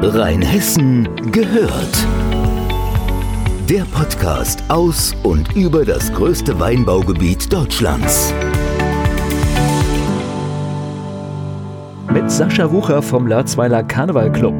Rheinhessen gehört. Der Podcast aus und über das größte Weinbaugebiet Deutschlands. Mit Sascha Wucher vom Lörzweiler Karneval Club.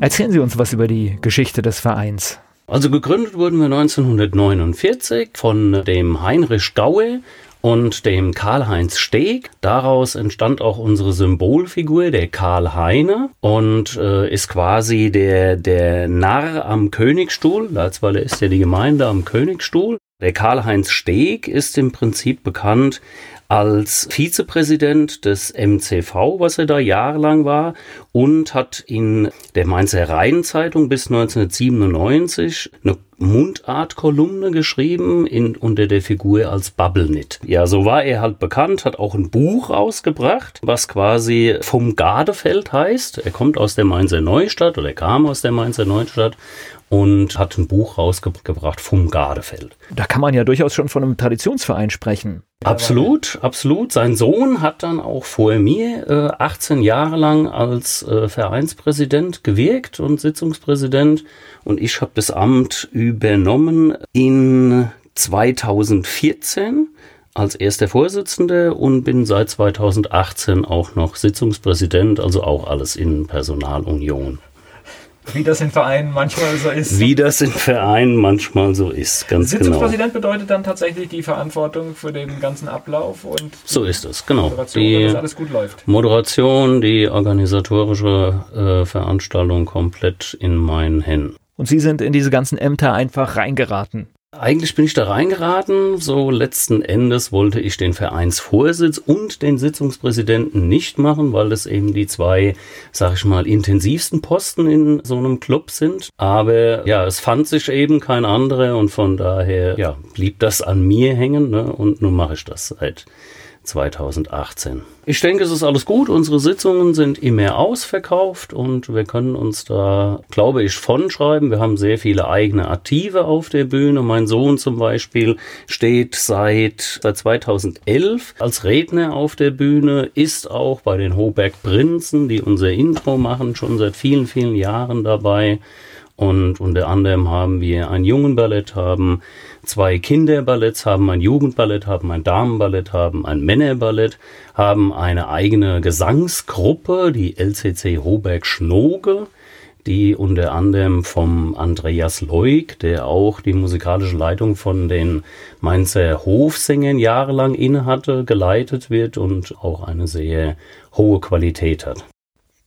Erzählen Sie uns was über die Geschichte des Vereins. Also gegründet wurden wir 1949 von dem Heinrich Gaue und dem Karl-Heinz Steg. Daraus entstand auch unsere Symbolfigur, der Karl Heine, und äh, ist quasi der, der Narr am Königstuhl. Salzweiler ist ja die Gemeinde am Königstuhl. Der Karl-Heinz Steg ist im Prinzip bekannt als Vizepräsident des MCV, was er da jahrelang war, und hat in der Mainzer Rheinzeitung bis 1997 eine Mundartkolumne geschrieben in, unter der Figur als Bubblenit. Ja, so war er halt bekannt, hat auch ein Buch rausgebracht, was quasi vom Gardefeld heißt. Er kommt aus der Mainzer Neustadt oder kam aus der Mainzer Neustadt und hat ein Buch rausgebracht vom Gardefeld. Da kann man ja durchaus schon von einem Traditionsverein sprechen. Absolut, absolut. Sein Sohn hat dann auch vor mir äh, 18 Jahre lang als äh, Vereinspräsident gewirkt und Sitzungspräsident und ich habe das Amt übernommen in 2014 als erster Vorsitzender und bin seit 2018 auch noch Sitzungspräsident, also auch alles in Personalunion. Wie das in Vereinen manchmal so ist. Wie das in Vereinen manchmal so ist, ganz genau. Sitzungspräsident bedeutet dann tatsächlich die Verantwortung für den ganzen Ablauf und so ist es, genau. Moderation, die dass alles gut läuft. Moderation, die organisatorische äh, Veranstaltung komplett in meinen Händen. Und Sie sind in diese ganzen Ämter einfach reingeraten. Eigentlich bin ich da reingeraten. So letzten Endes wollte ich den Vereinsvorsitz und den Sitzungspräsidenten nicht machen, weil das eben die zwei, sag ich mal, intensivsten Posten in so einem Club sind. Aber ja, es fand sich eben kein anderer und von daher ja, blieb das an mir hängen ne? und nun mache ich das seit 2018. Ich denke, es ist alles gut. Unsere Sitzungen sind immer ausverkauft und wir können uns da, glaube ich, von schreiben. Wir haben sehr viele eigene Aktive auf der Bühne. Mein Sohn zum Beispiel steht seit, seit 2011 als Redner auf der Bühne, ist auch bei den Hoberg Prinzen, die unser Intro machen, schon seit vielen, vielen Jahren dabei. Und unter anderem haben wir ein Jungenballett, haben zwei Kinderballetts, haben ein Jugendballett, haben ein Damenballett, haben ein Männerballett, haben eine eigene Gesangsgruppe, die LCC Hoberg Schnoge, die unter anderem vom Andreas Leuk, der auch die musikalische Leitung von den Mainzer Hofsängern jahrelang innehatte, geleitet wird und auch eine sehr hohe Qualität hat.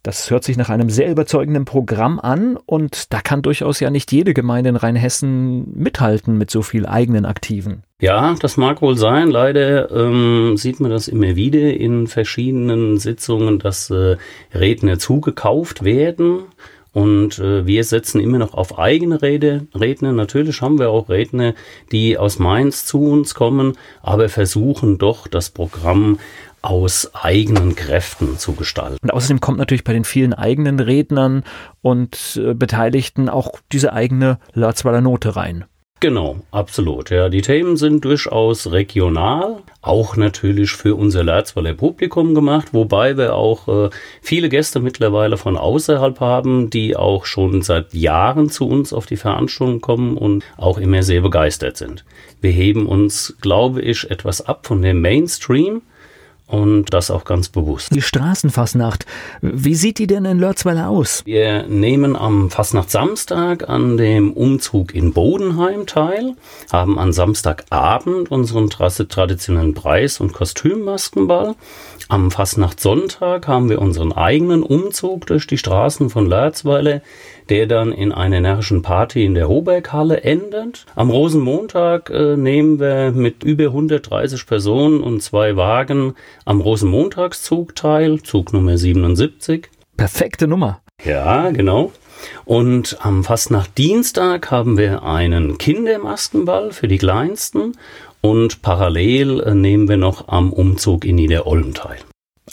Das hört sich nach einem sehr überzeugenden Programm an und da kann durchaus ja nicht jede Gemeinde in Rheinhessen mithalten mit so viel eigenen Aktiven. Ja, das mag wohl sein. Leider ähm, sieht man das immer wieder in verschiedenen Sitzungen, dass äh, Redner zugekauft werden. Und äh, wir setzen immer noch auf eigene Rede, Redner. Natürlich haben wir auch Redner, die aus Mainz zu uns kommen, aber versuchen doch das Programm aus eigenen Kräften zu gestalten. Und außerdem kommt natürlich bei den vielen eigenen Rednern und äh, Beteiligten auch diese eigene Lörzweiler Note rein. Genau, absolut. Ja, die Themen sind durchaus regional, auch natürlich für unser Lörzweiler Publikum gemacht, wobei wir auch äh, viele Gäste mittlerweile von außerhalb haben, die auch schon seit Jahren zu uns auf die Veranstaltung kommen und auch immer sehr begeistert sind. Wir heben uns, glaube ich, etwas ab von dem Mainstream, und das auch ganz bewusst. Die Straßenfasnacht, wie sieht die denn in Lörzweiler aus? Wir nehmen am Fastnacht-Samstag an dem Umzug in Bodenheim teil, haben an Samstagabend unseren traditionellen Preis- und Kostümmaskenball. Am Fastnacht-Sonntag haben wir unseren eigenen Umzug durch die Straßen von Lörzweiler der dann in einer närrischen Party in der Hoberghalle endet. Am Rosenmontag äh, nehmen wir mit über 130 Personen und zwei Wagen am Rosenmontagszug teil, Zug Nummer 77. Perfekte Nummer. Ja, genau. Und am Fastnacht-Dienstag haben wir einen Kindermaskenball für die Kleinsten und parallel äh, nehmen wir noch am Umzug in Niederolm teil.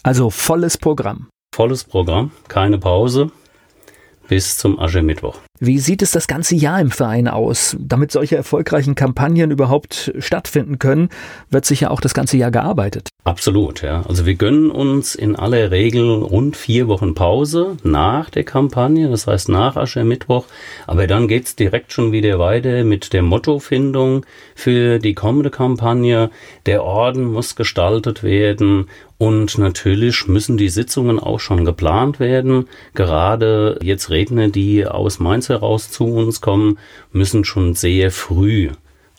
Also volles Programm. Volles Programm, keine Pause bis zum Aschermittwoch. Wie sieht es das ganze Jahr im Verein aus? Damit solche erfolgreichen Kampagnen überhaupt stattfinden können, wird sicher auch das ganze Jahr gearbeitet. Absolut, ja. Also wir gönnen uns in aller Regel rund vier Wochen Pause nach der Kampagne, das heißt nach Aschermittwoch. Aber dann geht's direkt schon wieder weiter mit der Mottofindung für die kommende Kampagne. Der Orden muss gestaltet werden und natürlich müssen die Sitzungen auch schon geplant werden. Gerade jetzt Redner, die aus Mainz heraus zu uns kommen, müssen schon sehr früh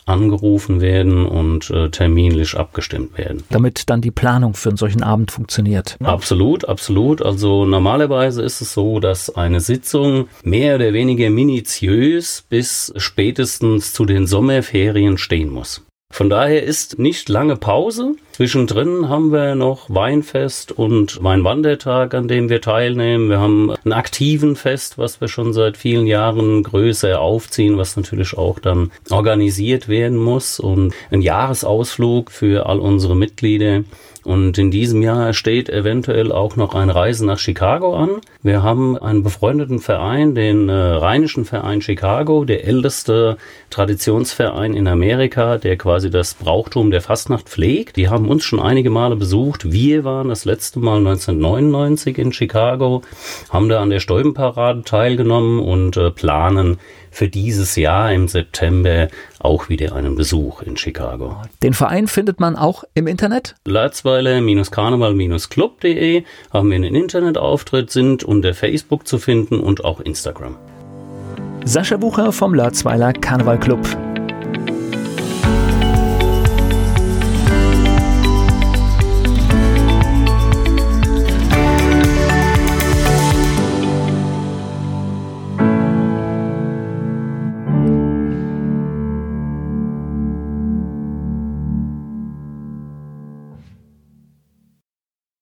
angerufen werden und äh, terminlich abgestimmt werden. Damit dann die Planung für einen solchen Abend funktioniert. Ne? Absolut, absolut. Also normalerweise ist es so, dass eine Sitzung mehr oder weniger minutiös bis spätestens zu den Sommerferien stehen muss. Von daher ist nicht lange Pause. Zwischendrin haben wir noch Weinfest und Weinwandertag, an dem wir teilnehmen. Wir haben ein aktiven Fest, was wir schon seit vielen Jahren größer aufziehen, was natürlich auch dann organisiert werden muss und ein Jahresausflug für all unsere Mitglieder. Und in diesem Jahr steht eventuell auch noch eine Reise nach Chicago an. Wir haben einen befreundeten Verein, den äh, Rheinischen Verein Chicago, der älteste Traditionsverein in Amerika, der quasi das Brauchtum der Fastnacht pflegt. Die haben uns schon einige Male besucht. Wir waren das letzte Mal 1999 in Chicago, haben da an der Stäubenparade teilgenommen und äh, planen für dieses Jahr im September auch wieder einen Besuch in Chicago. Den Verein findet man auch im Internet? Latzweiler-karneval-club.de haben wir einen Internetauftritt, sind unter Facebook zu finden und auch Instagram. Sascha Bucher vom Latzweiler Karneval Club.